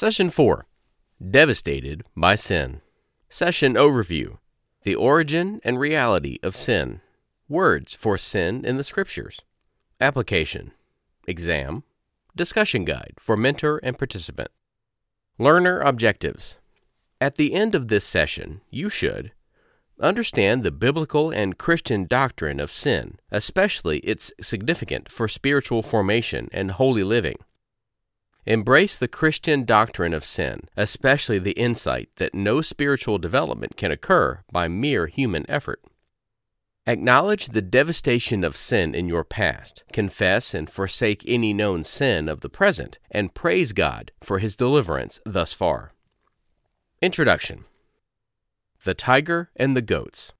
Session 4 Devastated by Sin. Session Overview The Origin and Reality of Sin. Words for sin in the Scriptures. Application. Exam. Discussion guide for mentor and participant. Learner objectives. At the end of this session, you should understand the biblical and Christian doctrine of sin, especially its significance for spiritual formation and holy living. Embrace the Christian doctrine of sin, especially the insight that no spiritual development can occur by mere human effort. Acknowledge the devastation of sin in your past, confess and forsake any known sin of the present, and praise God for His deliverance thus far. Introduction The Tiger and the Goats.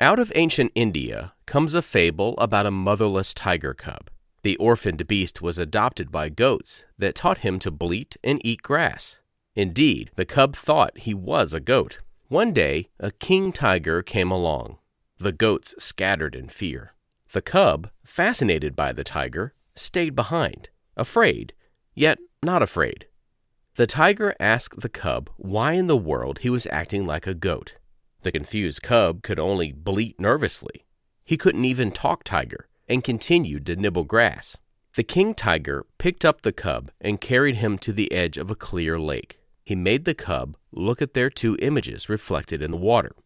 Out of ancient India comes a fable about a motherless tiger cub. The orphaned beast was adopted by goats that taught him to bleat and eat grass. Indeed, the cub thought he was a goat. One day, a king tiger came along. The goats scattered in fear. The cub, fascinated by the tiger, stayed behind, afraid, yet not afraid. The tiger asked the cub why in the world he was acting like a goat. The confused cub could only bleat nervously. He couldn't even talk tiger and continued to nibble grass. The king tiger picked up the cub and carried him to the edge of a clear lake. He made the cub look at their two images reflected in the water.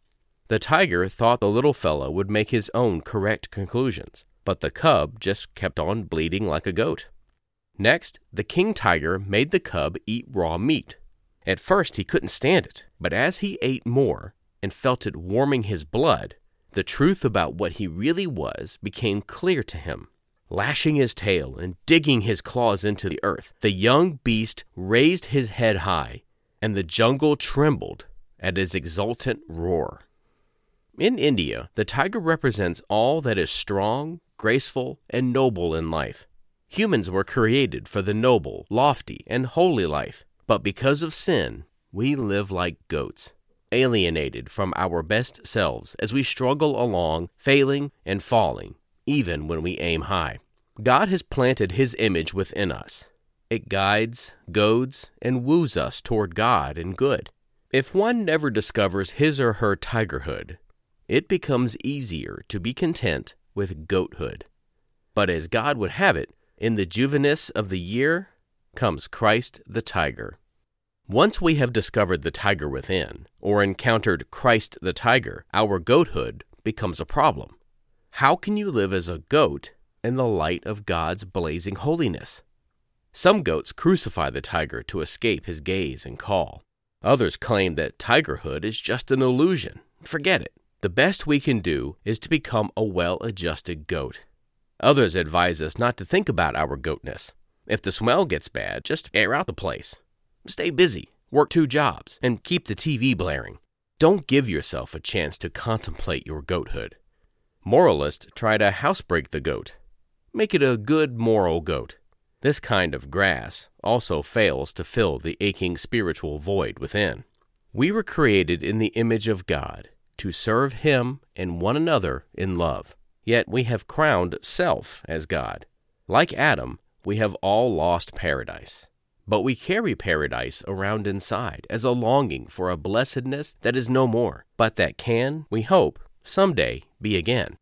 The tiger thought the little fellow would make his own correct conclusions, but the cub just kept on bleating like a goat. Next, the king tiger made the cub eat raw meat. At first, he couldn't stand it, but as he ate more and felt it warming his blood, the truth about what he really was became clear to him. Lashing his tail and digging his claws into the earth, the young beast raised his head high, and the jungle trembled at his exultant roar. In India, the tiger represents all that is strong, graceful, and noble in life. Humans were created for the noble, lofty, and holy life, but because of sin, we live like goats alienated from our best selves as we struggle along, failing and falling, even when we aim high. God has planted His image within us. It guides, goads, and woos us toward God and good. If one never discovers his or her tigerhood, it becomes easier to be content with goathood. But as God would have it, in the juveness of the year comes Christ the tiger. Once we have discovered the tiger within, or encountered Christ the tiger, our goathood becomes a problem. How can you live as a goat in the light of God's blazing holiness? Some goats crucify the tiger to escape his gaze and call. Others claim that tigerhood is just an illusion. Forget it. The best we can do is to become a well adjusted goat. Others advise us not to think about our goatness. If the smell gets bad, just air out the place. Stay busy, work two jobs, and keep the TV blaring. Don't give yourself a chance to contemplate your goathood. Moralists try to housebreak the goat. Make it a good moral goat. This kind of grass also fails to fill the aching spiritual void within. We were created in the image of God to serve Him and one another in love. Yet we have crowned self as God. Like Adam, we have all lost paradise. But we carry paradise around inside as a longing for a blessedness that is no more, but that can, we hope, someday be again.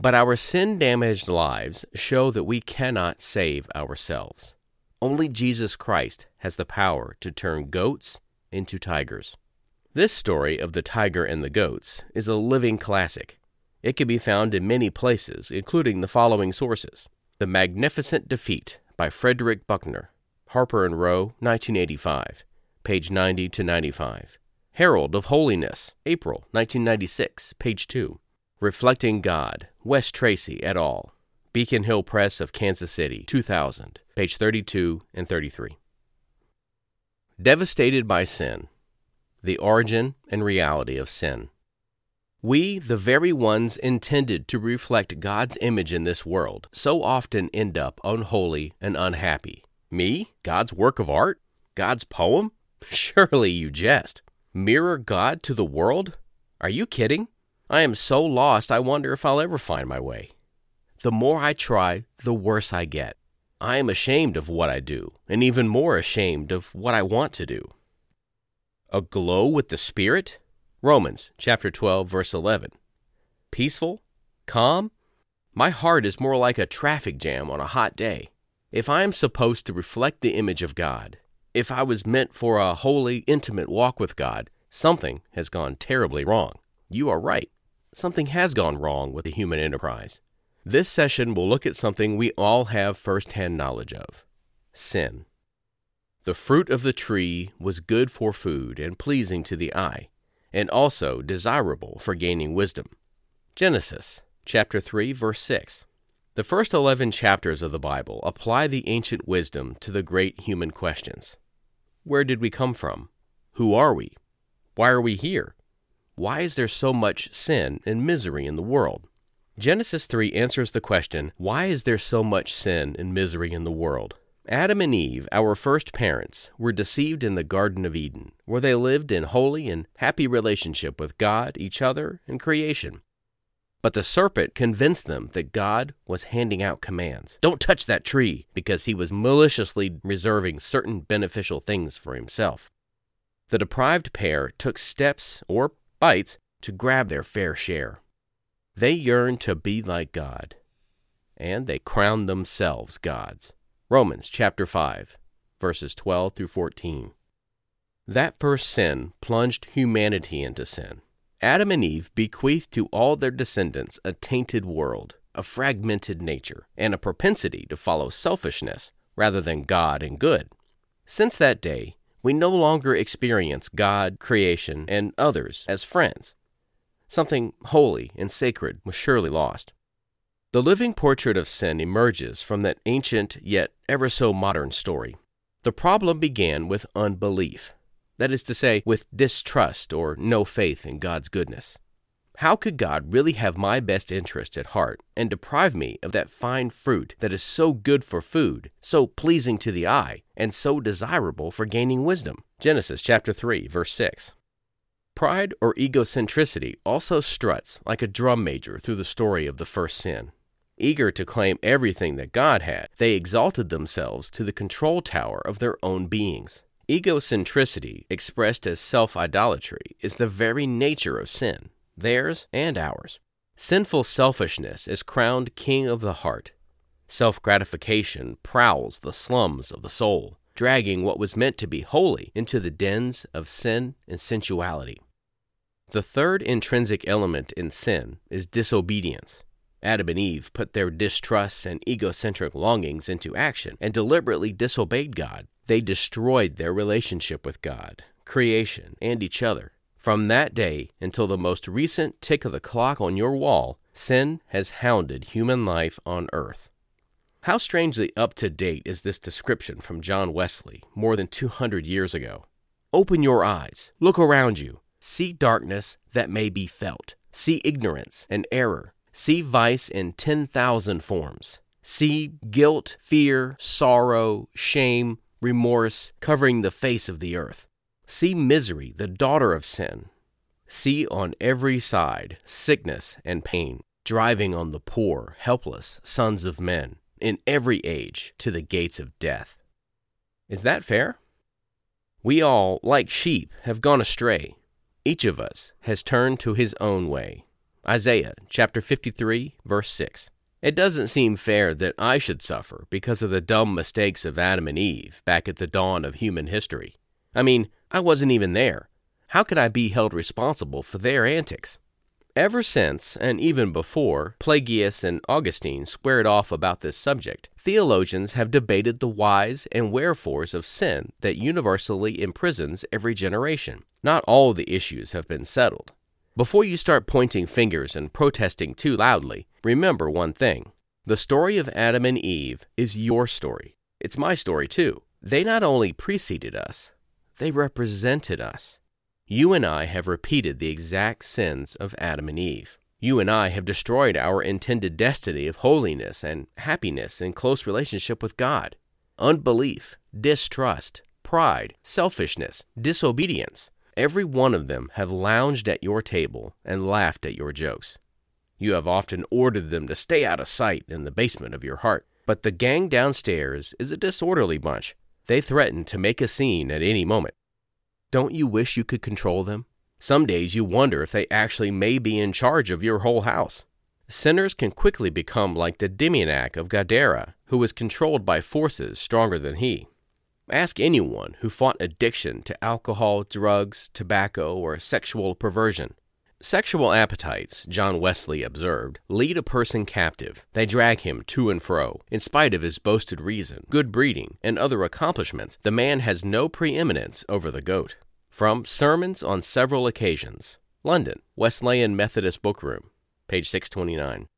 But our sin damaged lives show that we cannot save ourselves. Only Jesus Christ has the power to turn goats into tigers. This story of the tiger and the goats is a living classic. It can be found in many places, including the following sources The Magnificent Defeat by Frederick Buechner, Harper and Row, 1985, page 90 to 95. Herald of Holiness, April 1996, page 2. Reflecting God, Wes Tracy et al., Beacon Hill Press of Kansas City, 2000, page 32 and 33. Devastated by Sin The Origin and Reality of Sin. We, the very ones intended to reflect God's image in this world, so often end up unholy and unhappy me? God's work of art? God's poem? Surely you jest. Mirror God to the world? Are you kidding? I am so lost I wonder if I'll ever find my way. The more I try, the worse I get. I am ashamed of what I do, and even more ashamed of what I want to do. Aglow with the Spirit? Romans chapter 12 verse 11. Peaceful? Calm? My heart is more like a traffic jam on a hot day. If I am supposed to reflect the image of God, if I was meant for a holy, intimate walk with God, something has gone terribly wrong. You are right. Something has gone wrong with the human enterprise. This session will look at something we all have first hand knowledge of sin. The fruit of the tree was good for food and pleasing to the eye, and also desirable for gaining wisdom. Genesis chapter 3 verse 6. The first 11 chapters of the Bible apply the ancient wisdom to the great human questions. Where did we come from? Who are we? Why are we here? Why is there so much sin and misery in the world? Genesis 3 answers the question, Why is there so much sin and misery in the world? Adam and Eve, our first parents, were deceived in the Garden of Eden, where they lived in holy and happy relationship with God, each other, and creation. But the serpent convinced them that God was handing out commands. Don't touch that tree, because he was maliciously reserving certain beneficial things for himself. The deprived pair took steps, or bites, to grab their fair share. They yearned to be like God, and they crowned themselves gods. Romans chapter 5, verses 12 through 14. That first sin plunged humanity into sin. Adam and Eve bequeathed to all their descendants a tainted world, a fragmented nature, and a propensity to follow selfishness rather than God and good. Since that day, we no longer experience God, creation, and others as friends. Something holy and sacred was surely lost. The living portrait of sin emerges from that ancient yet ever so modern story. The problem began with unbelief, that is to say, with distrust or no faith in God's goodness. How could God really have my best interest at heart and deprive me of that fine fruit that is so good for food, so pleasing to the eye, and so desirable for gaining wisdom? Genesis chapter 3, verse 6. Pride or egocentricity also struts like a drum major through the story of the first sin. Eager to claim everything that God had, they exalted themselves to the control tower of their own beings. Egocentricity, expressed as self idolatry, is the very nature of sin, theirs and ours. Sinful selfishness is crowned king of the heart. Self gratification prowls the slums of the soul, dragging what was meant to be holy into the dens of sin and sensuality. The third intrinsic element in sin is disobedience. Adam and Eve put their distrust and egocentric longings into action and deliberately disobeyed God. They destroyed their relationship with God, creation, and each other. From that day until the most recent tick of the clock on your wall, sin has hounded human life on earth. How strangely up to date is this description from John Wesley more than 200 years ago? Open your eyes, look around you, see darkness that may be felt, see ignorance and error, See vice in 10,000 forms. See guilt, fear, sorrow, shame, remorse covering the face of the earth. See misery, the daughter of sin. See on every side sickness and pain, driving on the poor, helpless sons of men in every age to the gates of death. Is that fair? We all, like sheep, have gone astray. Each of us has turned to his own way. Isaiah chapter 53, verse 6. It doesn't seem fair that I should suffer because of the dumb mistakes of Adam and Eve back at the dawn of human history. I mean, I wasn't even there. How could I be held responsible for their antics? Ever since, and even before, Pelagius and Augustine squared off about this subject, theologians have debated the whys and wherefores of sin that universally imprisons every generation. Not all the issues have been settled. Before you start pointing fingers and protesting too loudly, remember one thing. The story of Adam and Eve is your story. It's my story too. They not only preceded us, they represented us. You and I have repeated the exact sins of Adam and Eve. You and I have destroyed our intended destiny of holiness and happiness in close relationship with God. Unbelief, distrust, pride, selfishness, disobedience, Every one of them have lounged at your table and laughed at your jokes. You have often ordered them to stay out of sight in the basement of your heart, But the gang downstairs is a disorderly bunch. They threaten to make a scene at any moment. Don't you wish you could control them? Some days you wonder if they actually may be in charge of your whole house. Sinners can quickly become like the demoniac of Gadara, who was controlled by forces stronger than he. Ask anyone who fought addiction to alcohol, drugs, tobacco, or sexual perversion. Sexual appetites, John Wesley observed, lead a person captive. They drag him to and fro. In spite of his boasted reason, good breeding, and other accomplishments, the man has no preeminence over the goat. From Sermons on Several Occasions, London, Wesleyan Methodist Book Room, page 629.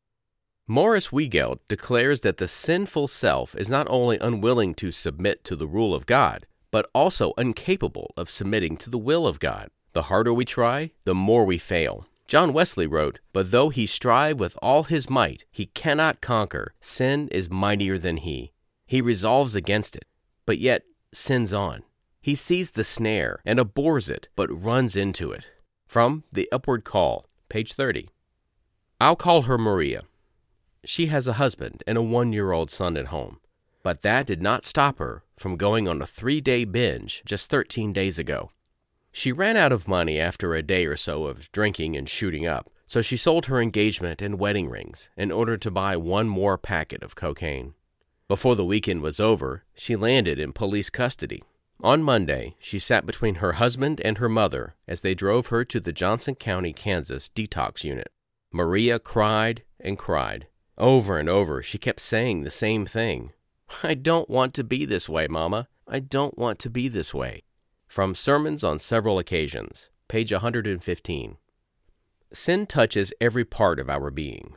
Morris Weigelt declares that the sinful self is not only unwilling to submit to the rule of God, but also incapable of submitting to the will of God. The harder we try, the more we fail. John Wesley wrote, But though he strive with all his might, he cannot conquer. Sin is mightier than he. He resolves against it, but yet sins on. He sees the snare and abhors it, but runs into it. From The Upward Call, page 30. I'll call her Maria. She has a husband and a one year old son at home. But that did not stop her from going on a three day binge just 13 days ago. She ran out of money after a day or so of drinking and shooting up, so she sold her engagement and wedding rings in order to buy one more packet of cocaine. Before the weekend was over, she landed in police custody. On Monday, she sat between her husband and her mother as they drove her to the Johnson County, Kansas detox unit. Maria cried and cried. Over and over, she kept saying the same thing I don't want to be this way, Mama. I don't want to be this way. From Sermons on Several Occasions, page 115. Sin touches every part of our being.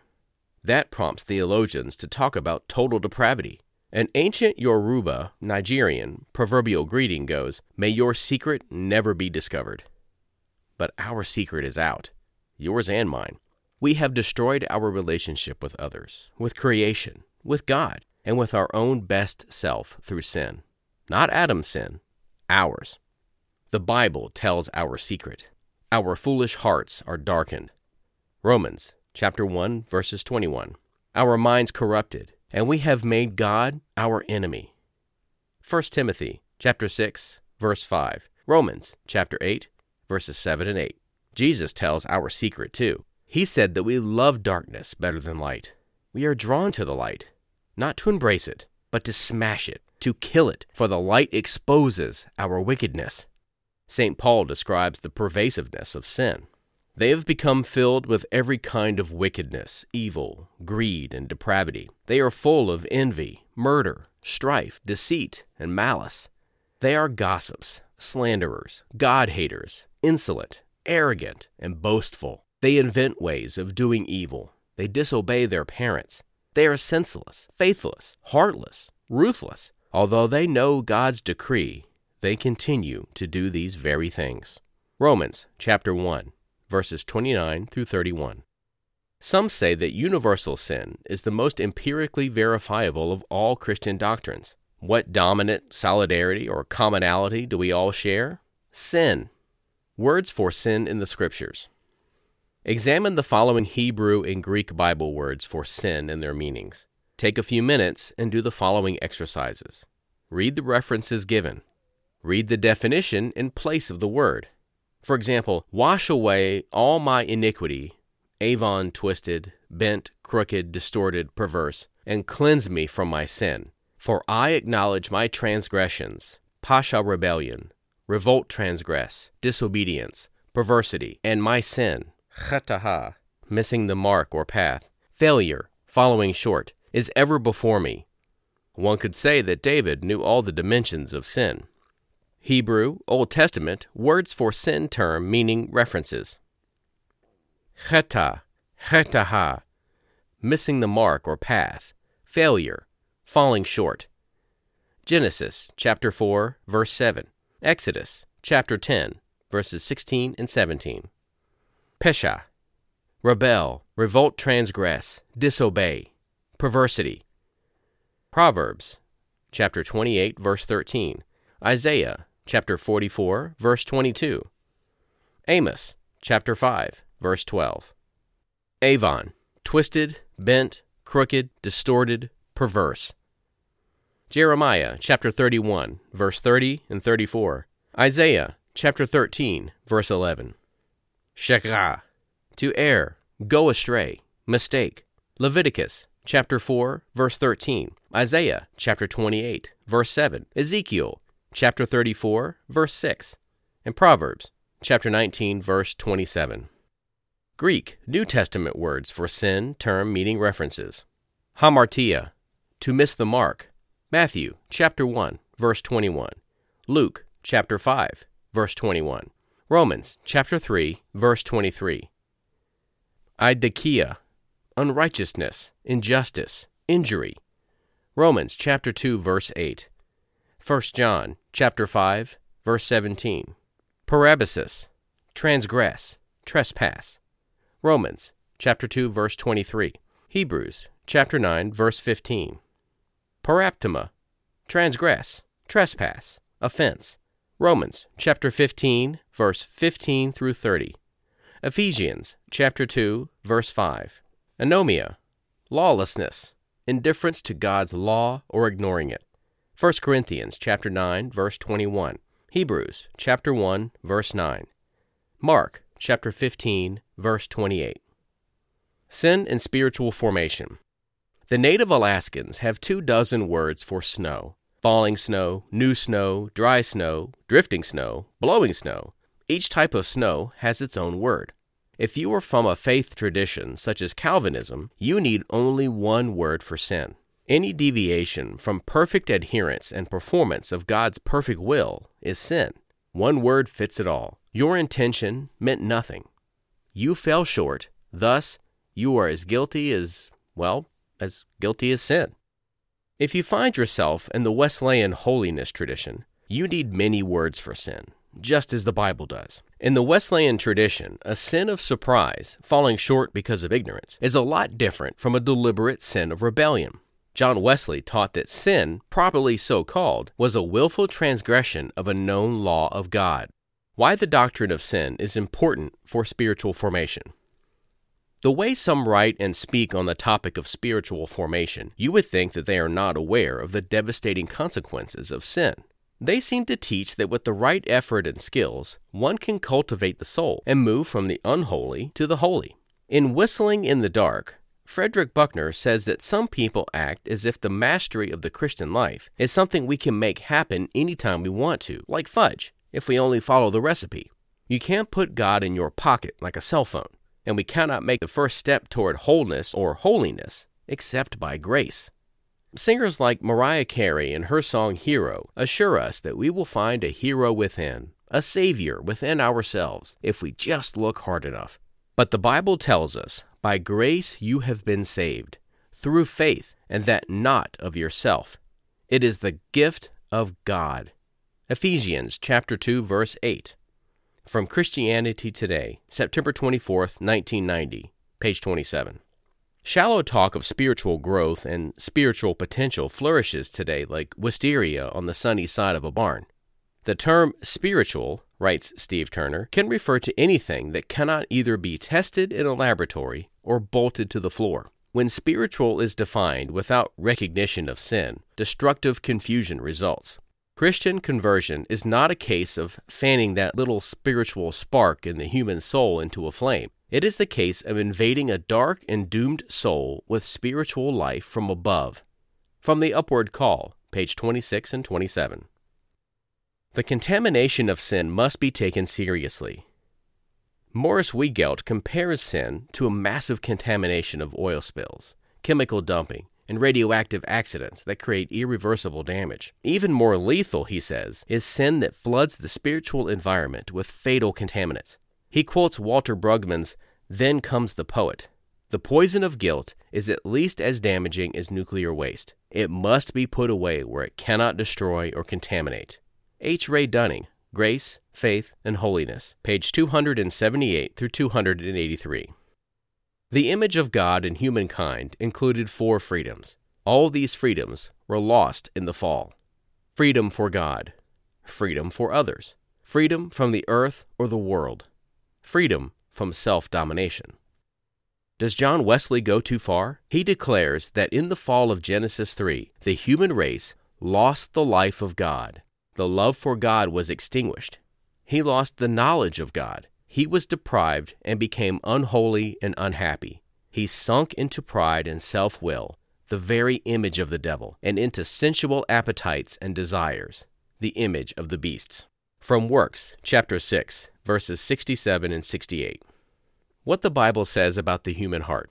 That prompts theologians to talk about total depravity. An ancient Yoruba, Nigerian, proverbial greeting goes, May your secret never be discovered. But our secret is out, yours and mine. We have destroyed our relationship with others, with creation, with God, and with our own best self through sin. Not Adam's sin, ours. The Bible tells our secret. Our foolish hearts are darkened. Romans chapter 1 verses 21. Our minds corrupted, and we have made God our enemy. 1 Timothy chapter 6 verse 5. Romans chapter 8 verses 7 and 8. Jesus tells our secret too. He said that we love darkness better than light. We are drawn to the light, not to embrace it, but to smash it, to kill it, for the light exposes our wickedness. St. Paul describes the pervasiveness of sin. They have become filled with every kind of wickedness, evil, greed, and depravity. They are full of envy, murder, strife, deceit, and malice. They are gossips, slanderers, God haters, insolent, arrogant, and boastful. They invent ways of doing evil. They disobey their parents. They are senseless, faithless, heartless, ruthless. Although they know God's decree, they continue to do these very things. Romans chapter 1, verses 29 through 31. Some say that universal sin is the most empirically verifiable of all Christian doctrines. What dominant solidarity or commonality do we all share? Sin. Words for sin in the Scriptures. Examine the following Hebrew and Greek Bible words for sin and their meanings. Take a few minutes and do the following exercises. Read the references given. Read the definition in place of the word. For example, wash away all my iniquity, avon twisted, bent, crooked, distorted, perverse, and cleanse me from my sin. For I acknowledge my transgressions, pasha rebellion, revolt transgress, disobedience, perversity, and my sin chataha, missing the mark or path, failure, following short, is ever before me. One could say that David knew all the dimensions of sin. Hebrew, Old Testament, words for sin term meaning references. Cheta, chetaha, missing the mark or path, failure, falling short. Genesis chapter 4, verse 7. Exodus chapter 10, verses 16 and 17. Pesha, rebel, revolt, transgress, disobey, perversity. Proverbs, chapter 28, verse 13. Isaiah, chapter 44, verse 22. Amos, chapter 5, verse 12. Avon, twisted, bent, crooked, distorted, perverse. Jeremiah chapter 31, verse 30 and 34. Isaiah chapter 13, verse 11. Shekha, to err, go astray, mistake. Leviticus chapter 4, verse 13. Isaiah chapter 28, verse 7. Ezekiel chapter 34, verse 6. And Proverbs chapter 19, verse 27. Greek New Testament words for sin, term, meaning references. Hamartia, to miss the mark. Matthew chapter 1, verse 21. Luke chapter 5, verse 21. Romans chapter 3, verse 23. Idakia, unrighteousness, injustice, injury. Romans chapter 2, verse 8. 1 John chapter 5, verse 17. Parabasis, transgress, trespass. Romans chapter 2 verse 23. Hebrews chapter 9 verse 15. Paraptoma, transgress, trespass, offense. Romans chapter 15 verse 15 through 30. Ephesians chapter 2 verse 5. Anomia, lawlessness, indifference to God's law or ignoring it. 1 Corinthians chapter 9 verse 21. Hebrews chapter 1 verse 9. Mark chapter 15 verse 28. Sin and spiritual formation. The native Alaskans have two dozen words for snow falling snow, new snow, dry snow, drifting snow, blowing snow. Each type of snow has its own word. If you are from a faith tradition such as Calvinism, you need only one word for sin. Any deviation from perfect adherence and performance of God's perfect will is sin. One word fits it all. Your intention meant nothing. You fell short, thus, you are as guilty as, well, as guilty as sin. If you find yourself in the Wesleyan holiness tradition, you need many words for sin, just as the Bible does. In the Wesleyan tradition, a sin of surprise, falling short because of ignorance, is a lot different from a deliberate sin of rebellion. John Wesley taught that sin, properly so called, was a willful transgression of a known law of God. Why the doctrine of sin is important for spiritual formation. The way some write and speak on the topic of spiritual formation, you would think that they are not aware of the devastating consequences of sin. They seem to teach that with the right effort and skills, one can cultivate the soul and move from the unholy to the holy. In Whistling in the Dark, Frederick Buechner says that some people act as if the mastery of the Christian life is something we can make happen anytime we want to, like fudge if we only follow the recipe. You can't put God in your pocket like a cell phone, and we cannot make the first step toward wholeness or holiness except by grace. Singers like Mariah Carey and her song Hero assure us that we will find a hero within, a savior within ourselves, if we just look hard enough. But the Bible tells us, by grace you have been saved, through faith, and that not of yourself. It is the gift of God. Ephesians chapter 2 verse 8. From Christianity Today, September 24th, 1990, page 27. Shallow talk of spiritual growth and spiritual potential flourishes today like wisteria on the sunny side of a barn. The term spiritual, writes Steve Turner, can refer to anything that cannot either be tested in a laboratory or bolted to the floor. When spiritual is defined without recognition of sin, destructive confusion results. Christian conversion is not a case of fanning that little spiritual spark in the human soul into a flame. It is the case of invading a dark and doomed soul with spiritual life from above. From the Upward Call, page 26 and 27. The contamination of sin must be taken seriously. Morris Weigelt compares sin to a massive contamination of oil spills, chemical dumping, and radioactive accidents that create irreversible damage. Even more lethal, he says, is sin that floods the spiritual environment with fatal contaminants. He quotes Walter Brueggemann's Then Comes the Poet. The poison of guilt is at least as damaging as nuclear waste. It must be put away where it cannot destroy or contaminate. H. Ray Dunning, Grace, Faith, and Holiness, page 278 through 283. The image of God in humankind included four freedoms. All these freedoms were lost in the fall freedom for God, freedom for others, freedom from the earth or the world, freedom from self domination. Does John Wesley go too far? He declares that in the fall of Genesis 3, the human race lost the life of God. The love for God was extinguished. He lost the knowledge of God. He was deprived and became unholy and unhappy. He sunk into pride and self will, the very image of the devil, and into sensual appetites and desires, the image of the beasts. From Works, chapter 6, verses 67 and 68. What the Bible says about the human heart.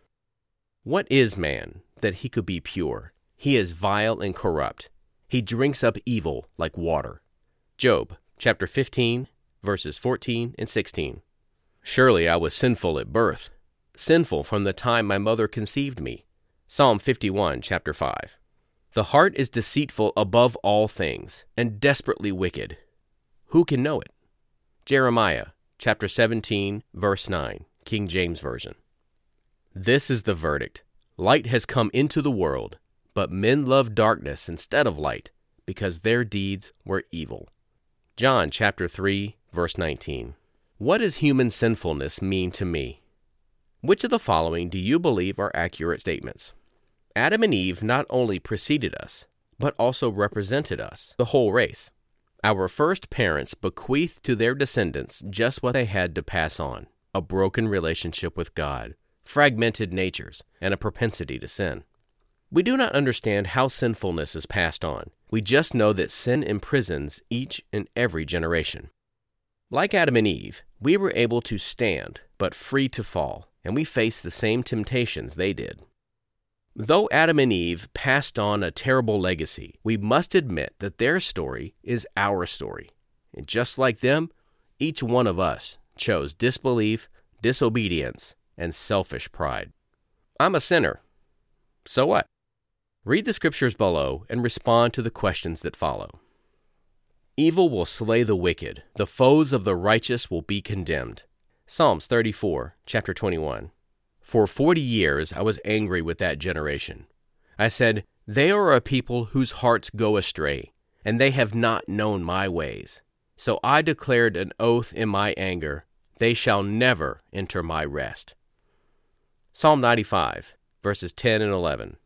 What is man that he could be pure? He is vile and corrupt. He drinks up evil like water. Job, chapter 15, verses 14 and 16. Surely I was sinful at birth, sinful from the time my mother conceived me. Psalm 51, chapter 5. The heart is deceitful above all things, and desperately wicked. Who can know it? Jeremiah, chapter 17, verse 9, King James Version. This is the verdict Light has come into the world, but men love darkness instead of light, because their deeds were evil. John chapter 3, verse 19. What does human sinfulness mean to me? Which of the following do you believe are accurate statements? Adam and Eve not only preceded us, but also represented us, the whole race. Our first parents bequeathed to their descendants just what they had to pass on a broken relationship with God, fragmented natures, and a propensity to sin. We do not understand how sinfulness is passed on. We just know that sin imprisons each and every generation. Like Adam and Eve, we were able to stand, but free to fall, and we faced the same temptations they did. Though Adam and Eve passed on a terrible legacy, we must admit that their story is our story. And just like them, each one of us chose disbelief, disobedience, and selfish pride. I'm a sinner. So what? Read the scriptures below and respond to the questions that follow. Evil will slay the wicked, the foes of the righteous will be condemned. Psalms 34, chapter 21. For forty years I was angry with that generation. I said, They are a people whose hearts go astray, and they have not known my ways. So I declared an oath in my anger, They shall never enter my rest. Psalm 95, verses 10 and 11.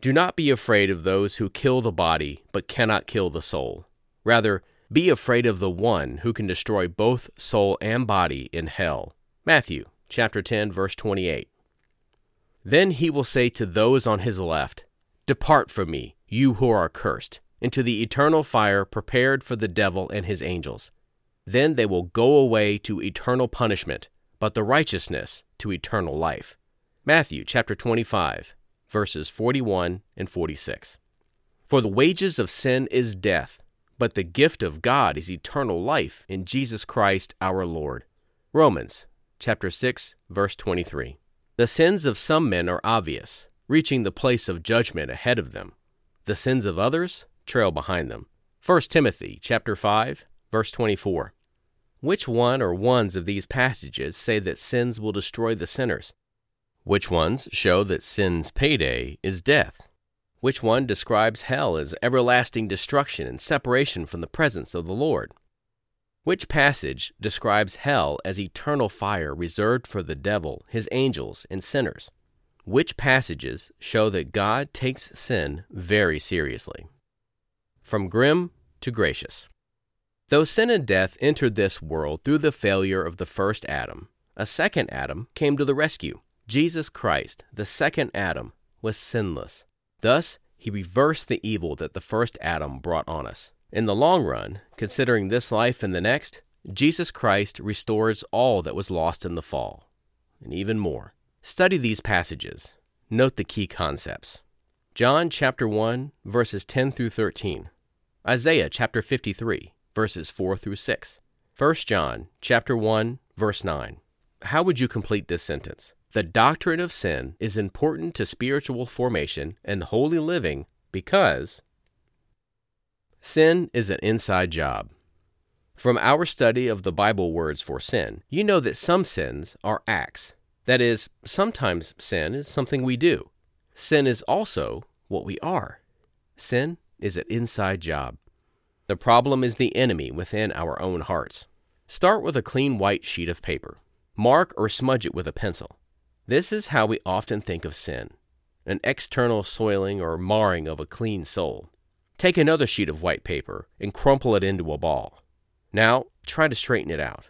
Do not be afraid of those who kill the body, but cannot kill the soul Rather, be afraid of the one who can destroy both soul and body in hell. Matthew chapter 10 verse 28. Then he will say to those on his left, Depart from me, you who are cursed, into the eternal fire prepared for the devil and his angels. Then they will go away to eternal punishment, but the righteousness to eternal life. Matthew chapter 25 verses 41 and 46. For the wages of sin is death but the gift of God is eternal life in Jesus Christ our Lord. Romans chapter 6 verse 23. The sins of some men are obvious, reaching the place of judgment ahead of them. The sins of others trail behind them. 1 Timothy chapter 5 verse 24. Which one or ones of these passages say that sins will destroy the sinners? Which ones show that sin's payday is death? Which one describes hell as everlasting destruction and separation from the presence of the Lord? Which passage describes hell as eternal fire reserved for the devil, his angels, and sinners? Which passages show that God takes sin very seriously? From grim to gracious. Though sin and death entered this world through the failure of the first Adam, a second Adam came to the rescue. Jesus Christ, the second Adam, was sinless. Thus, he reversed the evil that the first Adam brought on us. In the long run, considering this life and the next, Jesus Christ restores all that was lost in the fall, and even more. Study these passages. Note the key concepts. John chapter 1 verses 10 through 13. Isaiah chapter 53 verses 4 through 6. 1 John chapter 1 verse 9. How would you complete this sentence? The doctrine of sin is important to spiritual formation and holy living because sin is an inside job. From our study of the Bible words for sin, you know that some sins are acts. That is, sometimes sin is something we do. Sin is also what we are. Sin is an inside job. The problem is the enemy within our own hearts. Start with a clean white sheet of paper. Mark or smudge it with a pencil. This is how we often think of sin an external soiling or marring of a clean soul. Take another sheet of white paper and crumple it into a ball. Now, try to straighten it out.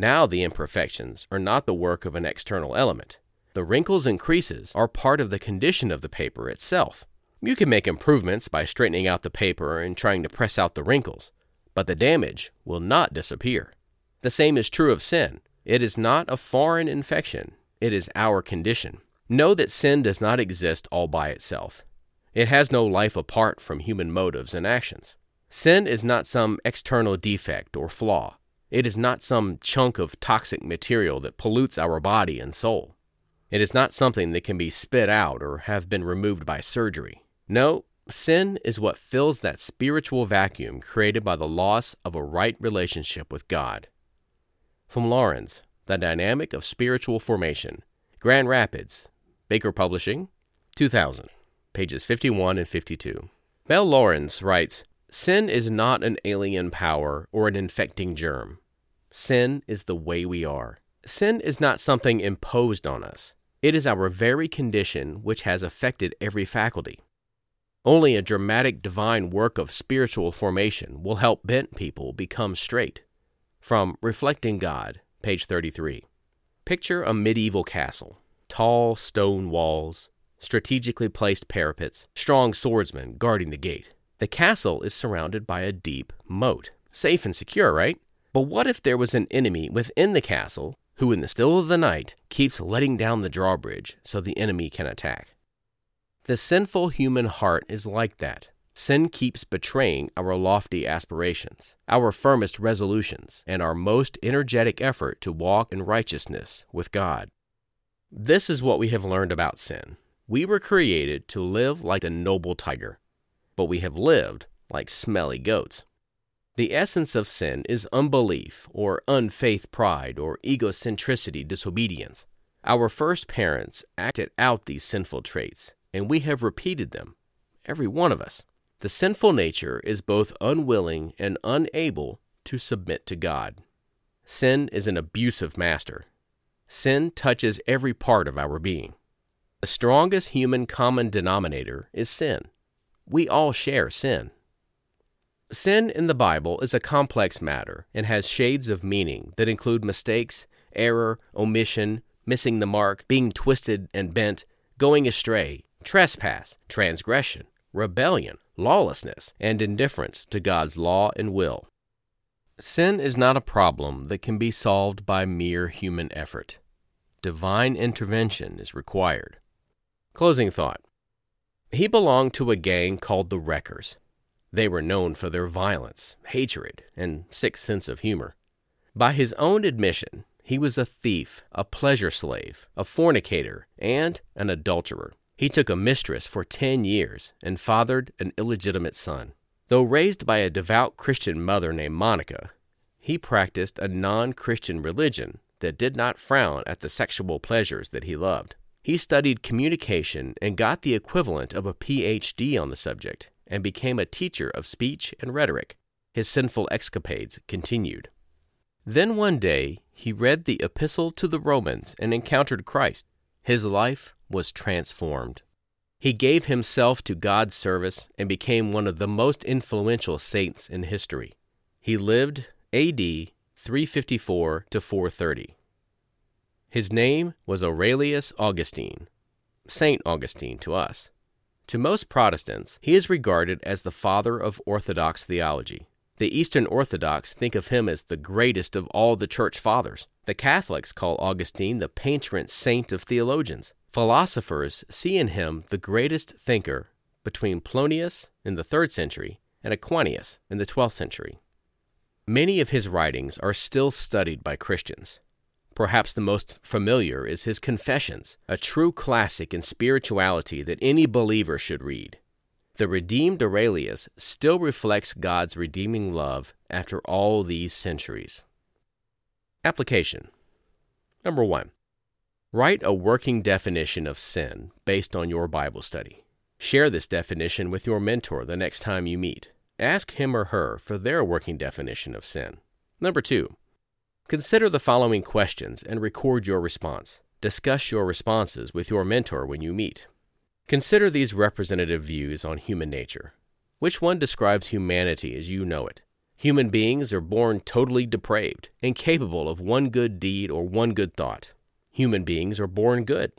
Now, the imperfections are not the work of an external element. The wrinkles and creases are part of the condition of the paper itself. You can make improvements by straightening out the paper and trying to press out the wrinkles, but the damage will not disappear. The same is true of sin. It is not a foreign infection, it is our condition. Know that sin does not exist all by itself. It has no life apart from human motives and actions. Sin is not some external defect or flaw. It is not some chunk of toxic material that pollutes our body and soul. It is not something that can be spit out or have been removed by surgery. No, sin is what fills that spiritual vacuum created by the loss of a right relationship with God. From Lawrenz, The Dynamic of Spiritual Formation, Grand Rapids, Baker Publishing, 2000, pages 51 and 52. Mel Lawrenz writes Sin is not an alien power or an infecting germ. Sin is the way we are. Sin is not something imposed on us. It is our very condition which has affected every faculty. Only a dramatic divine work of spiritual formation will help bent people become straight. From Reflecting God, page 33. Picture a medieval castle. Tall stone walls, strategically placed parapets, strong swordsmen guarding the gate. The castle is surrounded by a deep moat. Safe and secure, right? But what if there was an enemy within the castle who, in the still of the night, keeps letting down the drawbridge so the enemy can attack? The sinful human heart is like that. Sin keeps betraying our lofty aspirations, our firmest resolutions, and our most energetic effort to walk in righteousness with God. This is what we have learned about sin. We were created to live like a noble tiger, but we have lived like smelly goats. The essence of sin is unbelief or unfaith pride or egocentricity disobedience. Our first parents acted out these sinful traits, and we have repeated them, every one of us. The sinful nature is both unwilling and unable to submit to God. Sin is an abusive master. Sin touches every part of our being. The strongest human common denominator is sin. We all share sin. Sin in the Bible is a complex matter and has shades of meaning that include mistakes, error, omission, missing the mark, being twisted and bent, going astray, trespass, transgression, rebellion, lawlessness, and indifference to God's law and will. Sin is not a problem that can be solved by mere human effort. Divine intervention is required. Closing thought. He belonged to a gang called the Wreckers. They were known for their violence, hatred, and sick sense of humor. By his own admission, he was a thief, a pleasure slave, a fornicator, and an adulterer. He took a mistress for 10 years and fathered an illegitimate son. Though raised by a devout Christian mother named Monica, he practiced a non Christian religion that did not frown at the sexual pleasures that he loved. He studied communication and got the equivalent of a PhD on the subject and became a teacher of speech and rhetoric. His sinful escapades continued. Then one day he read the Epistle to the Romans and encountered Christ. His life was transformed. He gave himself to God's service and became one of the most influential saints in history. He lived AD 354 to 430. His name was Aurelius Augustine, Saint Augustine to us. To most Protestants, he is regarded as the father of Orthodox theology. The Eastern Orthodox think of him as the greatest of all the church fathers. The Catholics call Augustine the patron saint of theologians. Philosophers see in him the greatest thinker between Plotinus in the 3rd century and Aquinas in the 12th century. Many of his writings are still studied by Christians. Perhaps the most familiar is his Confessions, a true classic in spirituality that any believer should read. The redeemed Aurelius still reflects God's redeeming love after all these centuries. Application Number 1. Write a working definition of sin based on your Bible study. Share this definition with your mentor the next time you meet. Ask him or her for their working definition of sin. Number two, consider the following questions and record your response. Discuss your responses with your mentor when you meet. Consider these representative views on human nature. Which one describes humanity as you know it? Human beings are born totally depraved, incapable of one good deed or one good thought. Human beings are born good.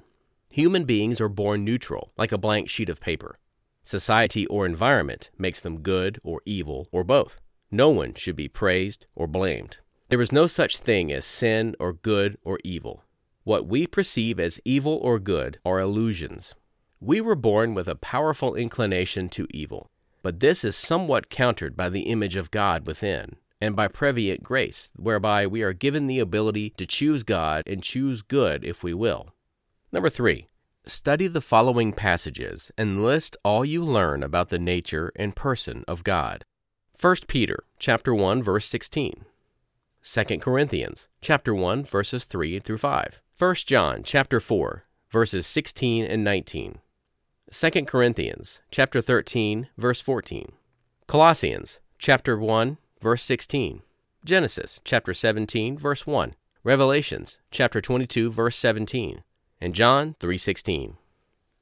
Human beings are born neutral, like a blank sheet of paper. Society or environment makes them good or evil or both. No one should be praised or blamed. There is no such thing as sin or good or evil. What we perceive as evil or good are illusions. We were born with a powerful inclination to evil. But this is somewhat countered by the image of God within, and by prevenient grace, whereby we are given the ability to choose God and choose good if we will. Number three, study the following passages and list all you learn about the nature and person of God. 1 Peter chapter 1 verse 16. 2 Corinthians chapter 1 verses 3 through 5. 1 John chapter 4 verses 16 and 19. 2 Corinthians chapter 13 verse 14, Colossians chapter 1 verse 16, Genesis chapter 17 verse 1, Revelations chapter 22 verse 17, and John 3:16.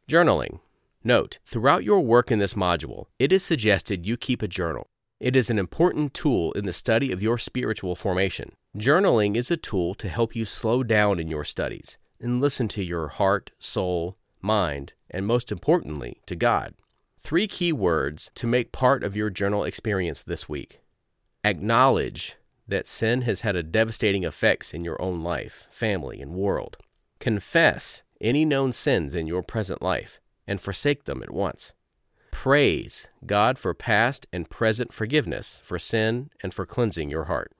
Journaling. Note, throughout your work in this module, it is suggested you keep a journal. It is an important tool in the study of your spiritual formation. Journaling is a tool to help you slow down in your studies and listen to your heart, soul, mind, and most importantly, to God. Three key words to make part of your journal experience this week. Acknowledge that sin has had a devastating effects in your own life, family, and world. Confess any known sins in your present life and forsake them at once. Praise God for past and present forgiveness for sin and for cleansing your heart.